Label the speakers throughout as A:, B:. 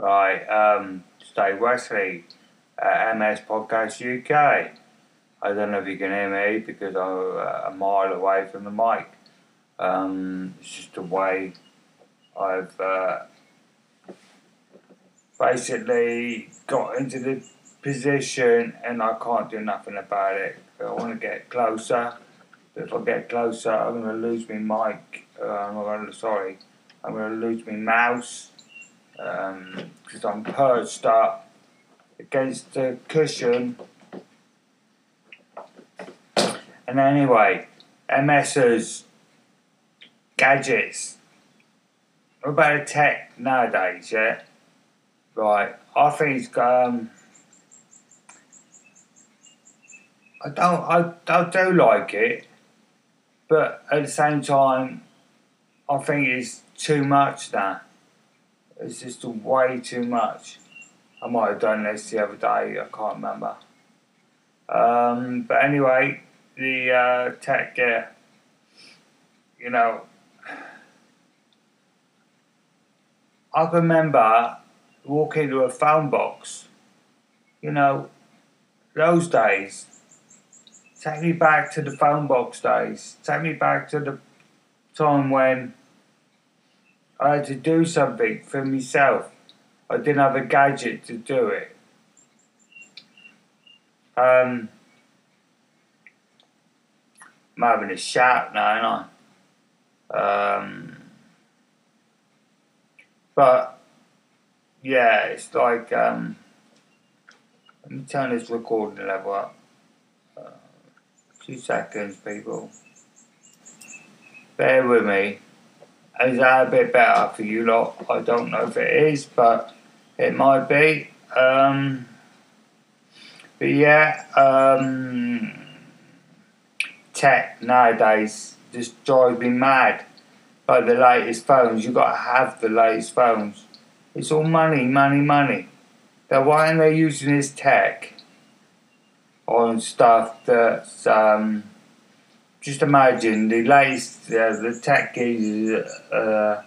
A: Right, um, Dave Wesley at MS Podcast UK. I don't know if you can hear me because I'm uh, a mile away from the mic. Um, it's just the way I've uh, basically got into the position and I can't do nothing about it. I want to get closer. But if I get closer, I'm going to lose my mic. Uh, I'm going to, sorry, I'm going to lose my mouse because I'm perched up against the cushion. And anyway, MS's gadgets. What about the tech nowadays, yeah? Right, I think it's um, I don't, I, I do like it, but at the same time, I think it's too much now. It's just way too much. I might have done this the other day, I can't remember. Um, but anyway, the uh, tech gear, you know, I remember walking into a phone box, you know, those days. Take me back to the phone box days. Take me back to the time when I had to do something for myself. I didn't have a gadget to do it. Um, I'm having a shout now, aren't I? Um, but yeah, it's like um, let me turn this recording level up. Uh, two seconds, people. Bear with me. Is that a bit better for you lot? I don't know if it is, but it might be. Um, but yeah, um, tech nowadays just drives me mad. Like the latest phones, you got to have the latest phones. It's all money, money, money. Now, why aren't they using this tech on stuff that's um, just imagine the latest, uh, the tech is uh,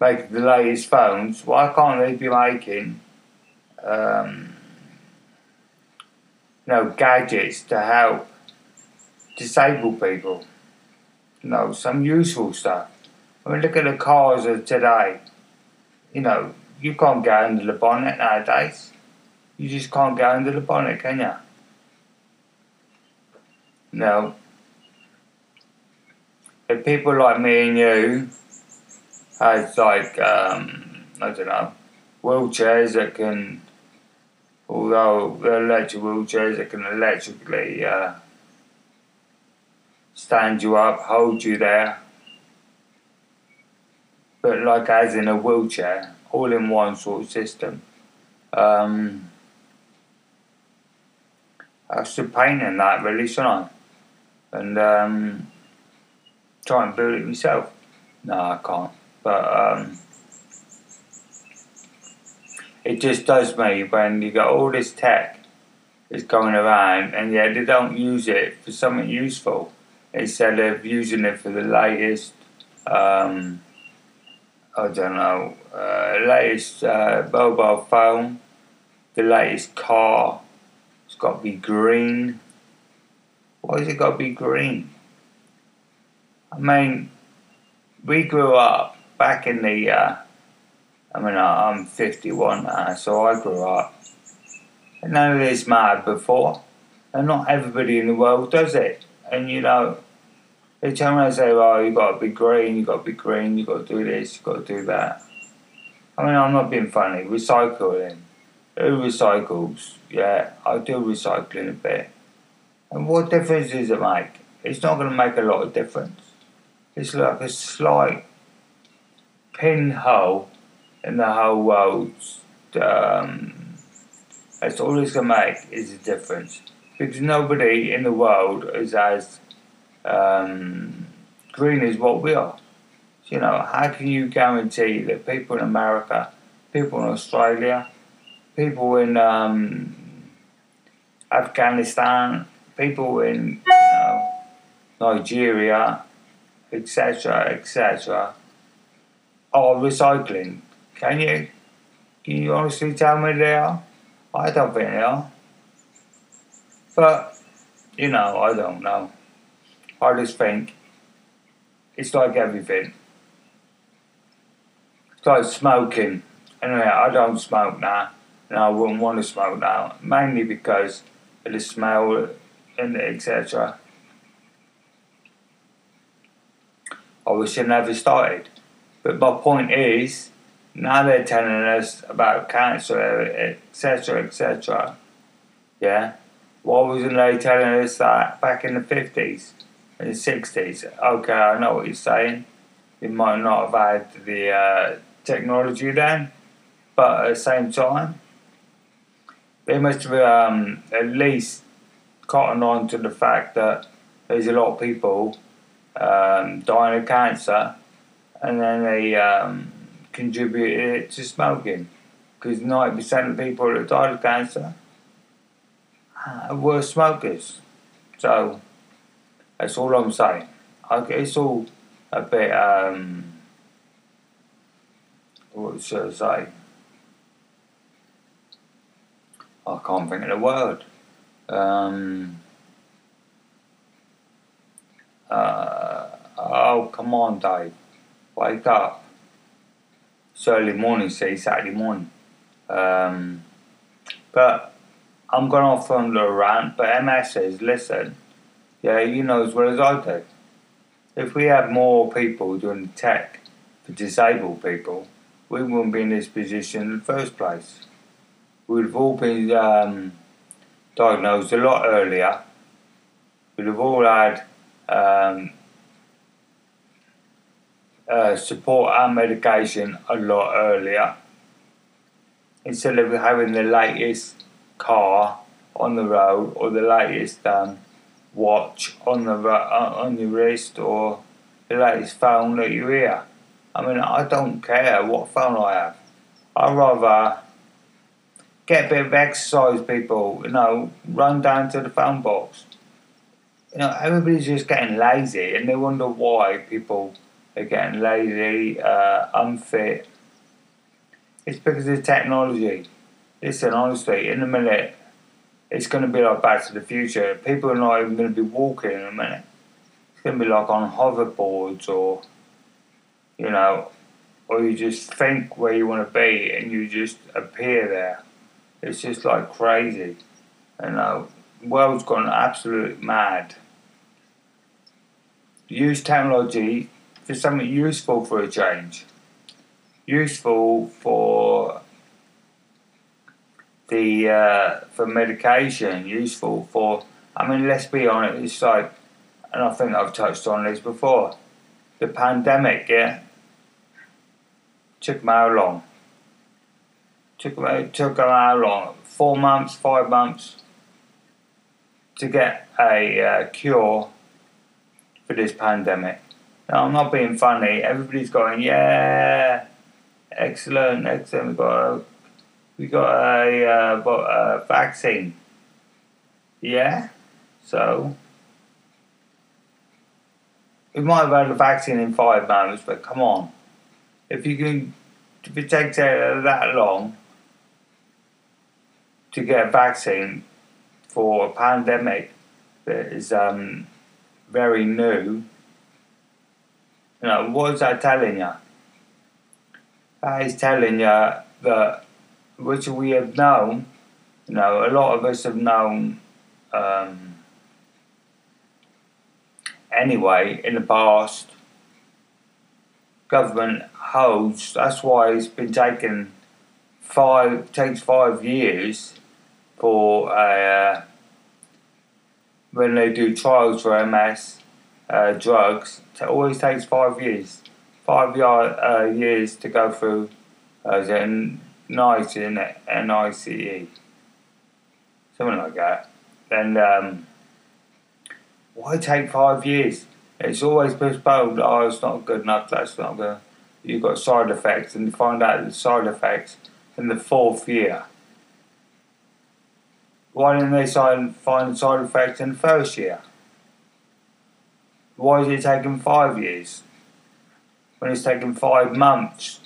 A: making the latest phones. Why can't they be making, um, you know, gadgets to help disabled people? You know, some useful stuff. I mean, look at the cars of today. You know, you can't get under the bonnet nowadays. You just can't get under the bonnet, can you? No. If people like me and you had like um, I don't know wheelchairs that can, although they're electric wheelchairs that can electrically uh, stand you up, hold you there, but like as in a wheelchair, all in one sort of system. Um, I should paint in that really, shouldn't I? And um, try and build it myself. No, I can't. But um, it just does me when you got all this tech is going around and yet they don't use it for something useful instead of using it for the latest. Um, I don't know, uh, latest uh, mobile phone, the latest car. It's got to be green. Why has it got to be green? I mean, we grew up back in the. Uh, I mean, I'm 51 now, so I grew up. None of this mattered before, and not everybody in the world does it. And you know, they tell me, and say, "Oh, you got to be green, you got to be green, you got to do this, you got to do that." I mean, I'm not being funny. Recycling, who recycles? Yeah, I do recycling a bit. And what difference does it make? It's not going to make a lot of difference. It's like a slight pinhole in the whole world. Um, that's all it's to make is a difference. Because nobody in the world is as um, green as what we are. You know, how can you guarantee that people in America, people in Australia, people in um, Afghanistan, people in you know, Nigeria, etc., etc., are recycling? Can you? Can you honestly tell me they are? I don't think they are. But, you know, I don't know. I just think it's like everything. It's like smoking. Anyway, uh, I don't smoke now, and I wouldn't want to smoke now, mainly because of the smell and etc. I wish I never started. But my point is, now they're telling us about cancer, etc., etc. Yeah? Why wasn't they telling us that back in the 50s, in the 60s? Okay, I know what you're saying. We might not have had the uh, technology then, but at the same time, they must have um, at least cotton on to the fact that there's a lot of people um, dying of cancer, and then they um, contributed it to smoking. Because 90% of people that died of cancer uh, were smokers. So, that's all I'm saying. Okay, it's all a bit, um, what should I say? I can't think of the word. Um, uh, oh, come on, Dave. Wake up. It's early morning, see, Saturday morning. Um, but I'm going off on the rant, but MS says, listen, yeah, you know as well as I do. If we had more people doing tech for disabled people, we wouldn't be in this position in the first place. We'd have all been um, diagnosed a lot earlier. We'd have all had um, uh, support our medication a lot earlier. Instead of having the latest car on the road or the latest um, watch on the uh, on your wrist or the latest phone that you hear. I mean, I don't care what phone I have. I'd rather get a bit of exercise, people. You know, run down to the phone box. You know, everybody's just getting lazy, and they wonder why people are getting lazy, uh, unfit. It's because of technology. Listen, honestly, in a minute, it's going to be like Back to the Future. People are not even going to be walking in a minute. It's going to be like on hoverboards or, you know, or you just think where you want to be and you just appear there. It's just like crazy. You know, world's gone absolutely mad. Use technology for something useful for a change. Useful for the uh, for medication, useful for. I mean, let's be honest. It's like, and I think I've touched on this before. The pandemic, yeah, took them how long? Took them, took them how long? Four months, five months to get a uh, cure for this pandemic. Now, I'm not being funny. Everybody's going, yeah, excellent, excellent. We've got a we got a, uh, a vaccine. Yeah, so we might have had a vaccine in five months, but come on, if you can, if it that long to get a vaccine for a pandemic that is um, very new, you know, what is that telling you? That is telling you that which we have known, you know, a lot of us have known um, anyway in the past. Government holds, that's why it's been taking five, takes five years for uh, when they do trials for MS uh, drugs, it always takes five years. Five year, uh, years to go through uh, NICE, in it? N-I-C-E. Something like that. And um, why take five years? It's always postponed. Oh, it's not good enough. That's not good. You've got side effects, and you find out the side effects in the fourth year. Why didn't they find side effects in the first year? Why is it taking five years? When it's taken five months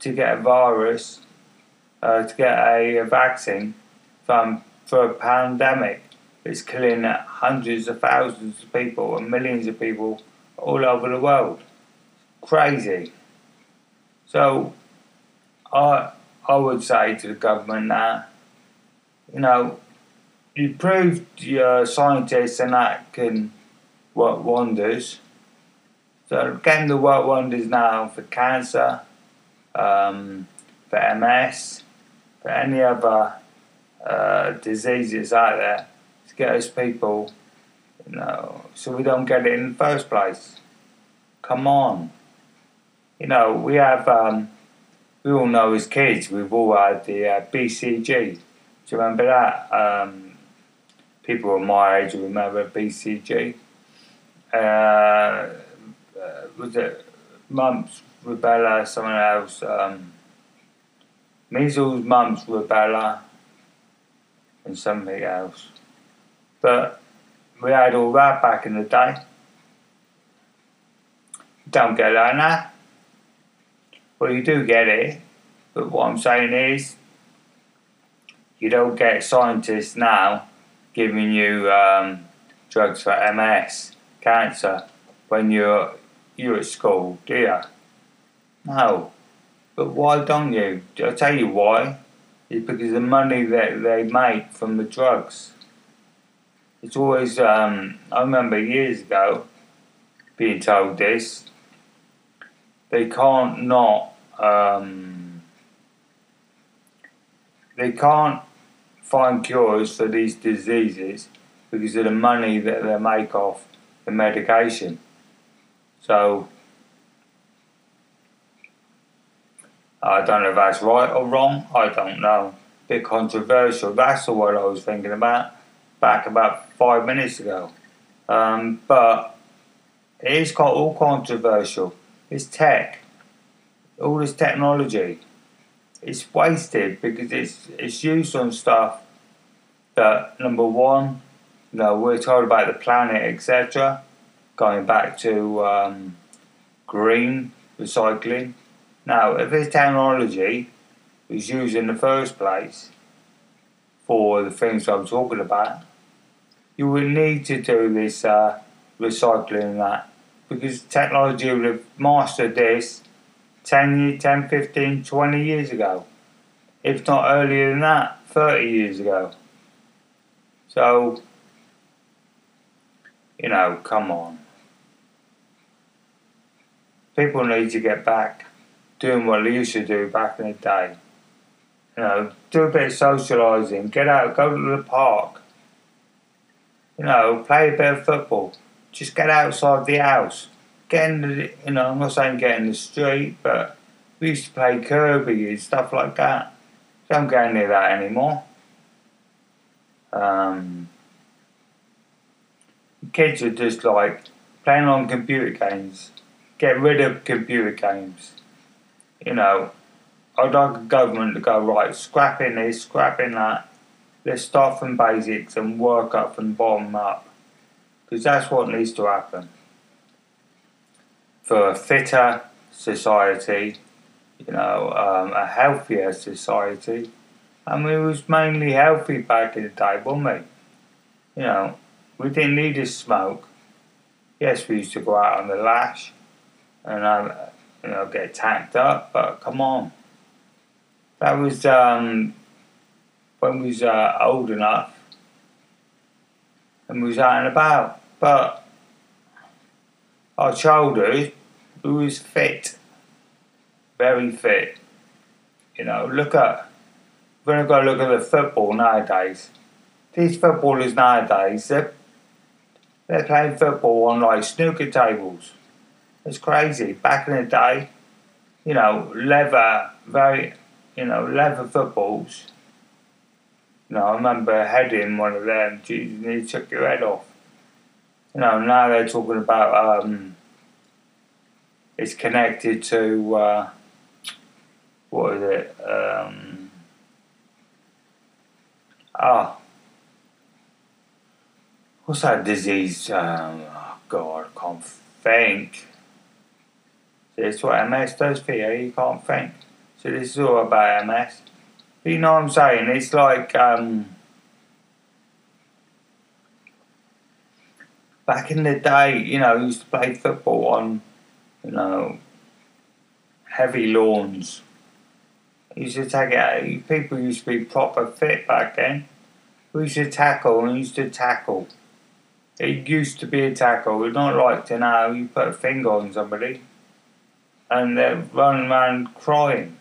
A: to get a virus uh, to get a, a vaccine from for a pandemic. that's killing hundreds of thousands of people and millions of people all over the world. Crazy. So, I I would say to the government that, you know, you proved your scientists and that can work wonders. So getting the work wonders now for cancer, um, for MS, for any other uh, diseases out there to get us people, you know, so we don't get it in the first place. Come on. You know, we have, um, we all know as kids, we've all had the uh, BCG. Do you remember that? Um, people of my age remember BCG. Uh, uh, was it mumps, rubella, someone else? Um, measles, mumps, rubella, and something else. But we had all that back in the day. Don't get that now. Well, you do get it, but what I'm saying is, you don't get scientists now giving you um, drugs for MS, cancer, when you're you're at school, do you? No. But why don't you? I'll tell you why. It's because the money that they make from the drugs. It's always, um, I remember years ago being told this. They can't not, um, they can't find cures for these diseases because of the money that they make off the medication. So, I don't know if that's right or wrong. I don't know. Bit controversial. That's the word I was thinking about back about five minutes ago. Um, but it is quite all controversial. It's tech. All this technology. It's wasted because it's it's used on stuff number one, you know, we're told about the planet, etc. Going back to um, green recycling now, if this technology was used in the first place for the things I'm talking about, you would need to do this uh, recycling and that because technology would have mastered this 10, 10, 15, 20 years ago, if not earlier than that, 30 years ago. So, you know, come on. People need to get back doing what they used to do back in the day. You know, do a bit of socialising, get out, go to the park. You know, play a bit of football. Just get outside the house. Get in the, you know, I'm not saying get in the street, but we used to play Kirby and stuff like that. Don't go near that anymore. Um, kids are just like playing on computer games. Get rid of computer games you know, I'd like a government to go, right, scrapping this, scrapping that. Let's start from basics and work up from bottom up. Because that's what needs to happen. For a fitter society, you know, um, a healthier society. And we was mainly healthy back in the day, weren't we? You know, we didn't need to smoke. Yes, we used to go out on the lash and um, you know, get tacked up, but come on. That was um, when we was uh, old enough and we was out and about. But our childhood, we was fit, very fit. You know, look at, going to go look at the football nowadays. These footballers nowadays, they're, they're playing football on like snooker tables. It's crazy. Back in the day, you know, leather, very, you know, leather footballs. You know, I remember heading one of them, Jesus, and he took your head off. You know, now they're talking about um, it's connected to, uh, what is it? Um, oh, what's that disease? Um, oh God, I can't think. So it's what MS does for you, you can't think. So this is all about MS. You know what I'm saying? It's like um, back in the day, you know, used to play football on, you know, heavy lawns. used to take it. People used to be proper fit back then. Used to tackle and used to tackle. It used to be a tackle. It's not like to now you put a finger on somebody and they're running around crying.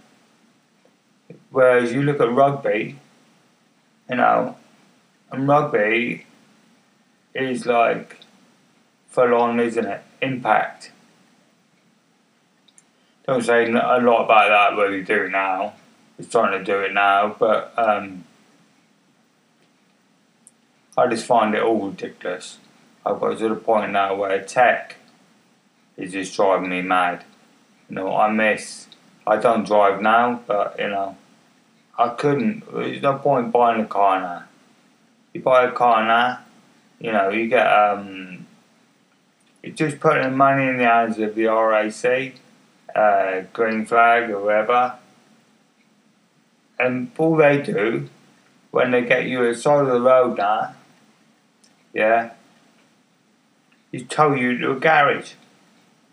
A: Whereas you look at rugby, you know, and rugby is like full on, isn't it? Impact. Don't say a lot about that what you do now. It's trying to do it now, but um, I just find it all ridiculous. I've got to the point now where tech is just driving me mad. You know, I miss. I don't drive now, but you know, I couldn't. There's no point buying a car now. You buy a car now, you know, you get um, you're just putting money in the hands of the RAC, uh, Green Flag, or whatever. and all they do when they get you a side of the road now, yeah, is tow you to a garage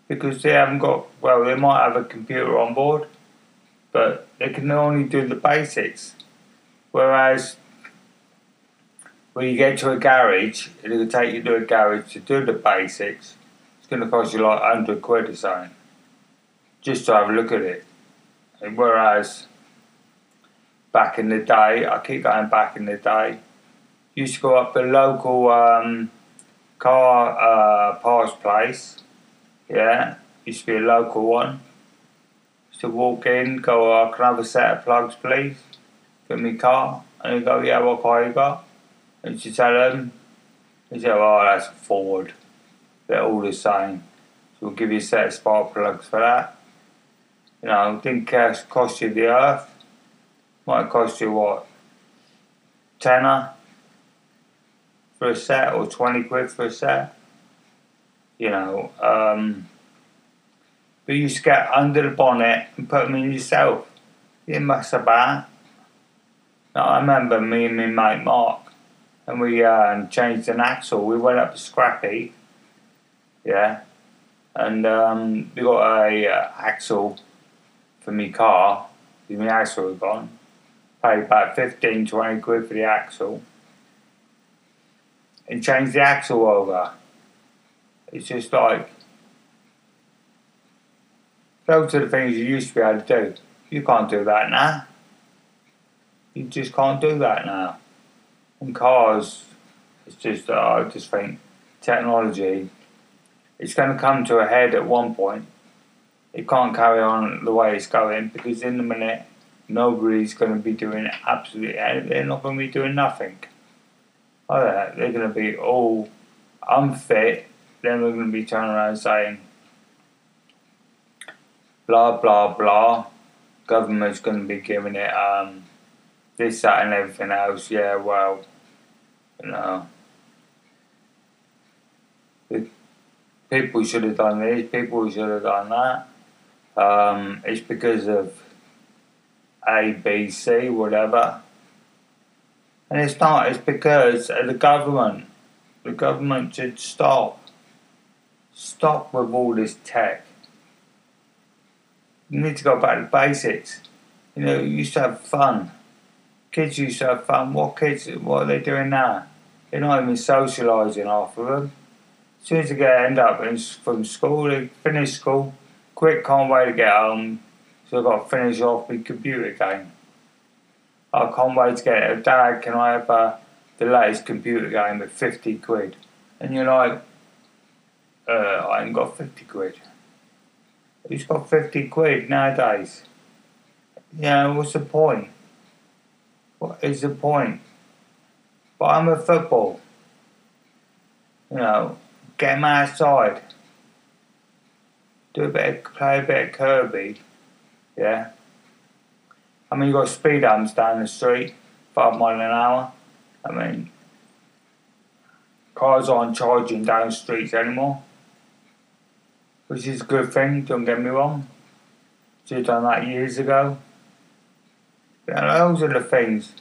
A: because they haven't got, well, they might have a computer on board, but they can only do the basics. Whereas when you get to a garage, it'll take you to a garage to do the basics. It's going to cost you like 100 quid or something just to have a look at it. And whereas back in the day, I keep going back in the day, used to go up the local um, car uh, parts place yeah, used to be a local one. Used to walk in, go, oh, can I have a set of plugs, please? Give me car. And you go, yeah, what car you got? And you tell them, he said, oh, that's a Ford. They're all the same. So we'll give you a set of spark plugs for that. You know, didn't cost you the earth. Might cost you what? Tenner for a set or 20 quid for a set you know. Um, but you just get under the bonnet and put them in yourself. You must have been. Now, I remember me and my mate Mark, and we uh, changed an axle. We went up to Scrappy, yeah, and um, we got a uh, axle for my car. My axle was gone. Paid about 15, 20 quid for the axle. And change the axle over. It's just like those are the things you used to be able to do. You can't do that now. You just can't do that now. And cars, it's just uh, I just think technology. It's going to come to a head at one point. It can't carry on the way it's going because in a minute nobody's going to be doing absolutely anything. They're not going to be doing nothing. They're going to be all unfit then we're going to be turning around saying, blah, blah, blah. Government's going to be giving it um, this, that, and everything else. Yeah, well, you know. People should have done this, people should have done that. Um, it's because of A, B, C, whatever. And it's not, it's because the government. The government should stop Stop with all this tech. You need to go back to basics. You know, you used to have fun. Kids used to have fun. What kids, what are they doing now? They're not even socialising half of them. As soon as they get end up in, from school, they finish school, quick, can't wait to get home, so I've got to finish off the computer game. I can't wait to get it. Dad, can I have uh, the latest computer game at 50 quid? And you're like, uh, I ain't got 50 quid. Who's got 50 quid nowadays? Yeah, what's the point? What is the point? But I'm a football. You know, get him outside. Do a bit of, play a bit of Kirby. Yeah. I mean, you've got speed humps down the street, five mile an hour. I mean, cars aren't charging down streets anymore which is a good thing, don't get me wrong. Should have done that years ago. Know, those are the things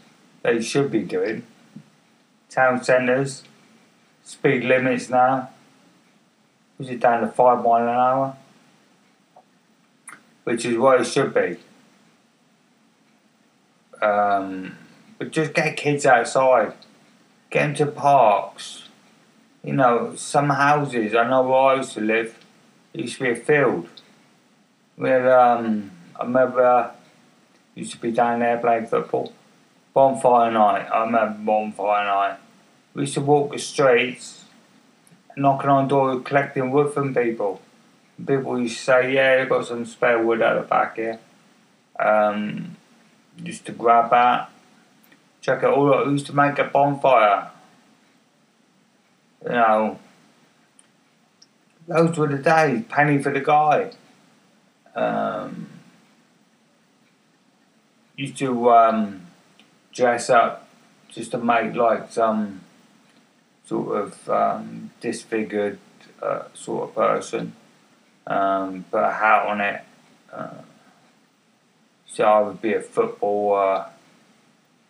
A: they should be doing. Town centres, speed limits now. Is it down to five mile an hour? Which is what it should be. Um, but just get kids outside, get them to parks. You know, some houses. I know where I used to live. It used to be a field. Where um, I remember used to be down there playing football. Bonfire night. I remember bonfire night. We used to walk the streets, knocking on doors, collecting wood from people. People used to say, "Yeah, I've got some spare wood out the back here." Um, used to grab that, check it all out. Used to make a bonfire. You know, those were the days. Penny for the guy. Um, used to um, dress up just to make like some sort of um, disfigured uh, sort of person. Um, put a hat on it. Uh, so I would be a footballer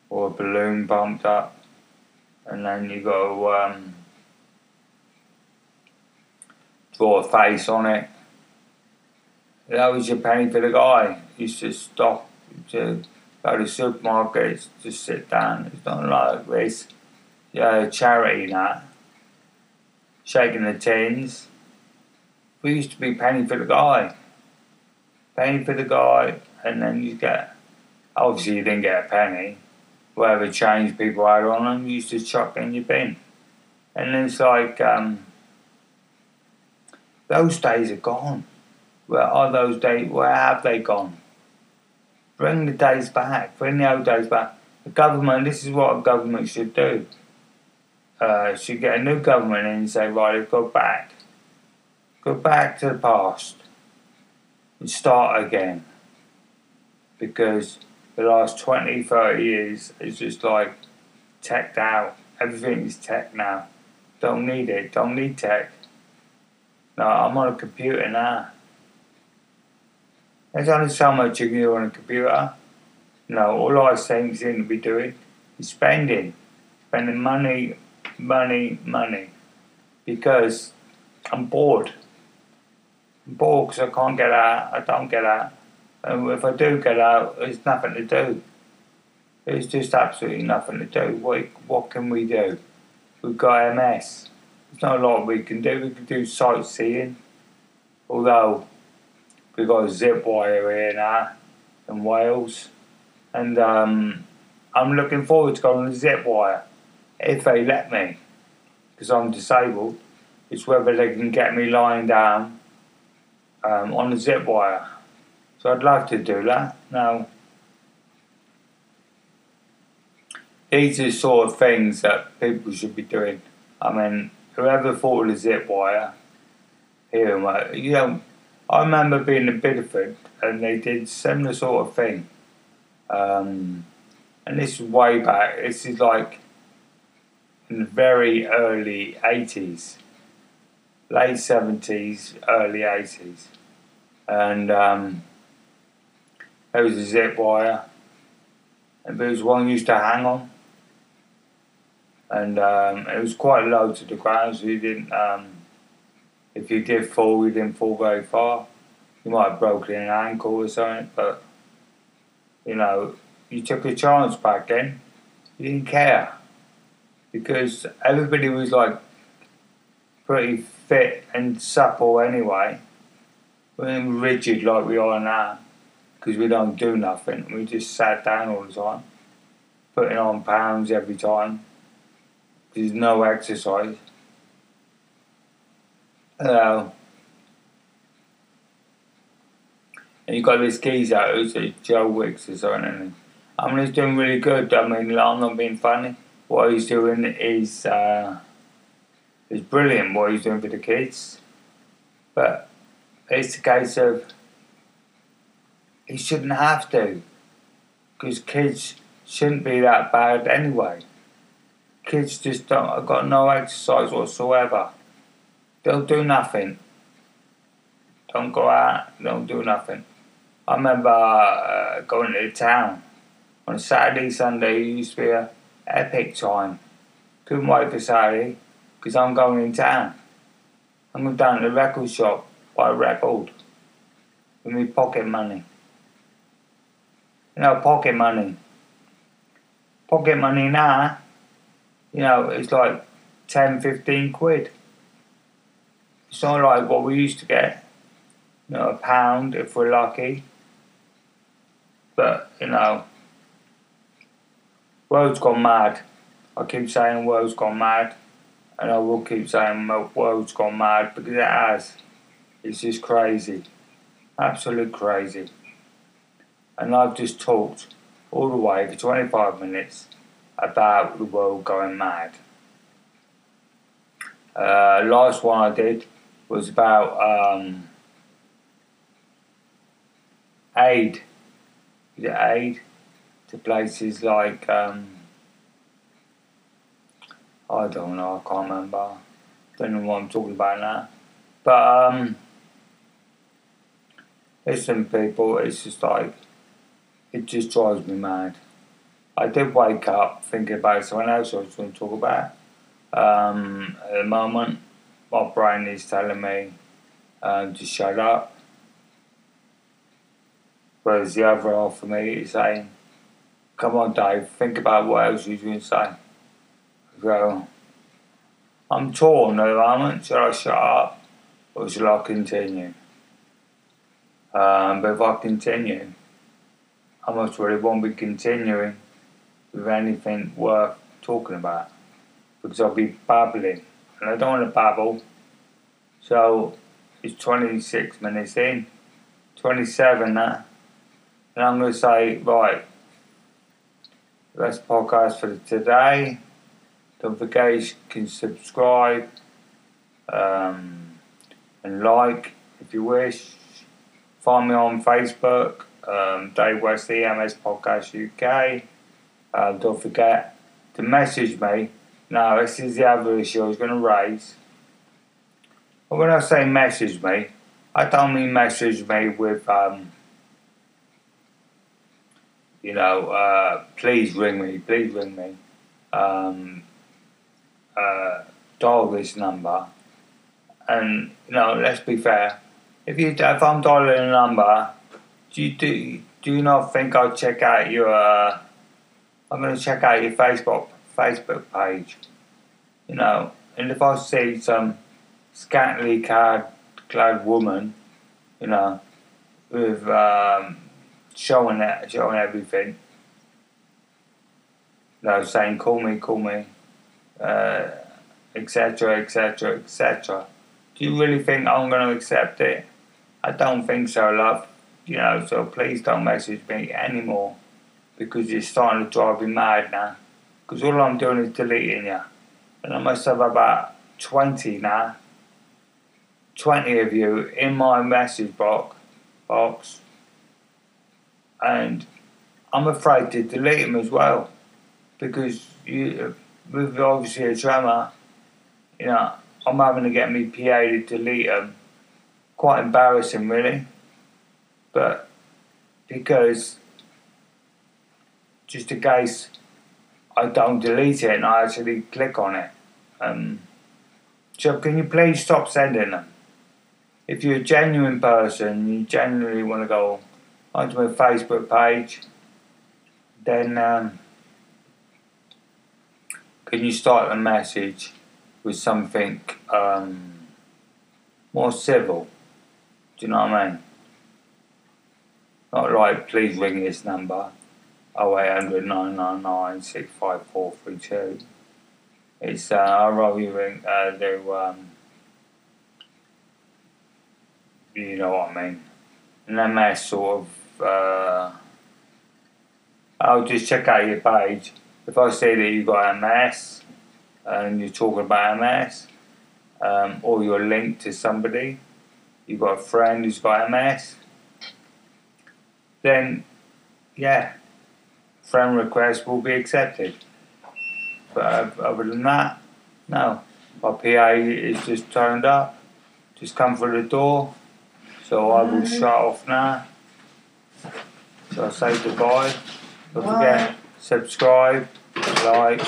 A: or a balloon bumped up, and then you go um, draw a face on it. That was your penny for the guy. You used to stop to go to supermarkets, just sit down. It's not like this. Yeah, charity that. Shaking the tins. We used to be penny for the guy. Penny for the guy, and then you get. Obviously, you didn't get a penny. Whatever change people had on them, you used to chuck in your bin. And it's like, um, those days are gone. Where are those days? Where have they gone? Bring the days back. Bring the old days back. The government, this is what a government should do. Uh, should get a new government in and say, right, go back. Go back to the past and start again. Because the last 20, 30 years is just like teched out. Everything is tech now. Don't need it. Don't need tech. No, I'm on a computer now. There's only so much you can do on a computer. No, all I think seem to be doing is spending. Spending money, money, money. Because I'm bored. Bored because I can't get out. I don't get out. And if I do get out, there's nothing to do. There's just absolutely nothing to do. What, what can we do? We've got MS. There's not a lot we can do. We can do sightseeing. Although we've got a zip wire here now in Wales. And um, I'm looking forward to going on the zip wire if they let me. Because I'm disabled. It's whether they can get me lying down um, on the zip wire. So I'd love to do that. Now, these are sort of things that people should be doing. I mean, whoever thought of the zip wire, here, you know, I remember being in Bideford and they did similar sort of thing. Um, and this is way back. This is like in the very early 80s, late 70s, early 80s. And um, there was a zip wire, and there was one used to hang on and um, it was quite low to the ground, so you didn't. Um, if you did fall, you didn't fall very far. You might have broken an ankle or something, but you know, you took a chance back then. You didn't care because everybody was like pretty fit and supple anyway. We weren't rigid like we are now because we don't do nothing. We just sat down all the time, putting on pounds every time there's no exercise. Hello. And you got this geezer who's a Joe Wicks or something. I mean, he's doing really good. I mean, I'm not being funny. What he's doing is uh, is brilliant. What he's doing for the kids, but it's a case of he shouldn't have to, because kids shouldn't be that bad anyway kids just don't have got no exercise whatsoever. They'll do nothing. Don't go out, don't do nothing. I remember uh, going to the town On Saturday, Sunday, it used to be a epic time. Couldn't wait for Saturday because I'm going in town. I'm going down to the record shop, buy a record with me pocket money. You know, pocket money. Pocket money now, you know, it's like 10, 15 quid. It's not like what we used to get, you know, a pound if we're lucky. But, you know, world's gone mad. I keep saying world's gone mad. And I will keep saying the world's gone mad because it has. It's just crazy. Absolute crazy. And I've just talked all the way for 25 minutes about the world going mad. Uh, last one I did was about um, aid. Is it aid to places like um, I don't know. I can't remember. Don't know what I'm talking about now. But um, listen, people, it's just like it just drives me mad. I did wake up thinking about someone else I was going to talk about. Um, at the moment, my brain is telling me um, to shut up. Whereas the other half of me is saying, come on, Dave, think about what else you're going to say. So, I'm torn at the moment. Should I shut up or should I continue? Um, but if I continue, I most really won't be continuing with anything worth talking about because I'll be babbling and I don't want to babble. So it's 26 minutes in, 27 now, and I'm going to say, right, that's podcast for today. Don't forget you can subscribe um, and like if you wish. Find me on Facebook, um, Dave West EMS Podcast UK. Uh, don't forget to message me. Now, this is the other issue I was going to raise. But when I say message me, I don't mean message me with, um, you know, uh, please ring me, please ring me. Um, uh, dial this number. And, you know, let's be fair. If you if I'm dialing a number, do you, do, do you not think I'll check out your, uh, I'm going to check out your Facebook Facebook page, you know, and if I see some scantily clad, clad woman, you know, with um, showing that, showing everything, you know, saying call me, call me, etc., etc., etc. Do you really think I'm going to accept it? I don't think so, love. You know, so please don't message me anymore because you're starting to drive me mad now. Because all I'm doing is deleting you. And I must have about 20 now. 20 of you in my message box, box. And I'm afraid to delete them as well. Because you, with obviously a tremor, you know, I'm having to get me PA to delete them. Quite embarrassing, really. But because just in case I don't delete it and I actually click on it. Um, so can you please stop sending them? If you're a genuine person, you genuinely want to go onto my Facebook page, then um, can you start a message with something um, more civil? Do you know what I mean? Not like, please ring this number, 0800 999 65432. It's, uh, I'd rather you ring, uh, do, um, you know what I mean? An MS sort of, uh, I'll just check out your page if I see that you've got MS and you're talking about MS, um, or you're linked to somebody, you've got a friend who's got MS, then yeah, friend request will be accepted. But other than that, no. My PA is just turned up, just come through the door, so I will shut off now. So I say goodbye. Don't
B: What?
A: forget, subscribe, like,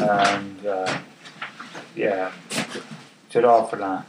A: and uh, yeah, ta for that.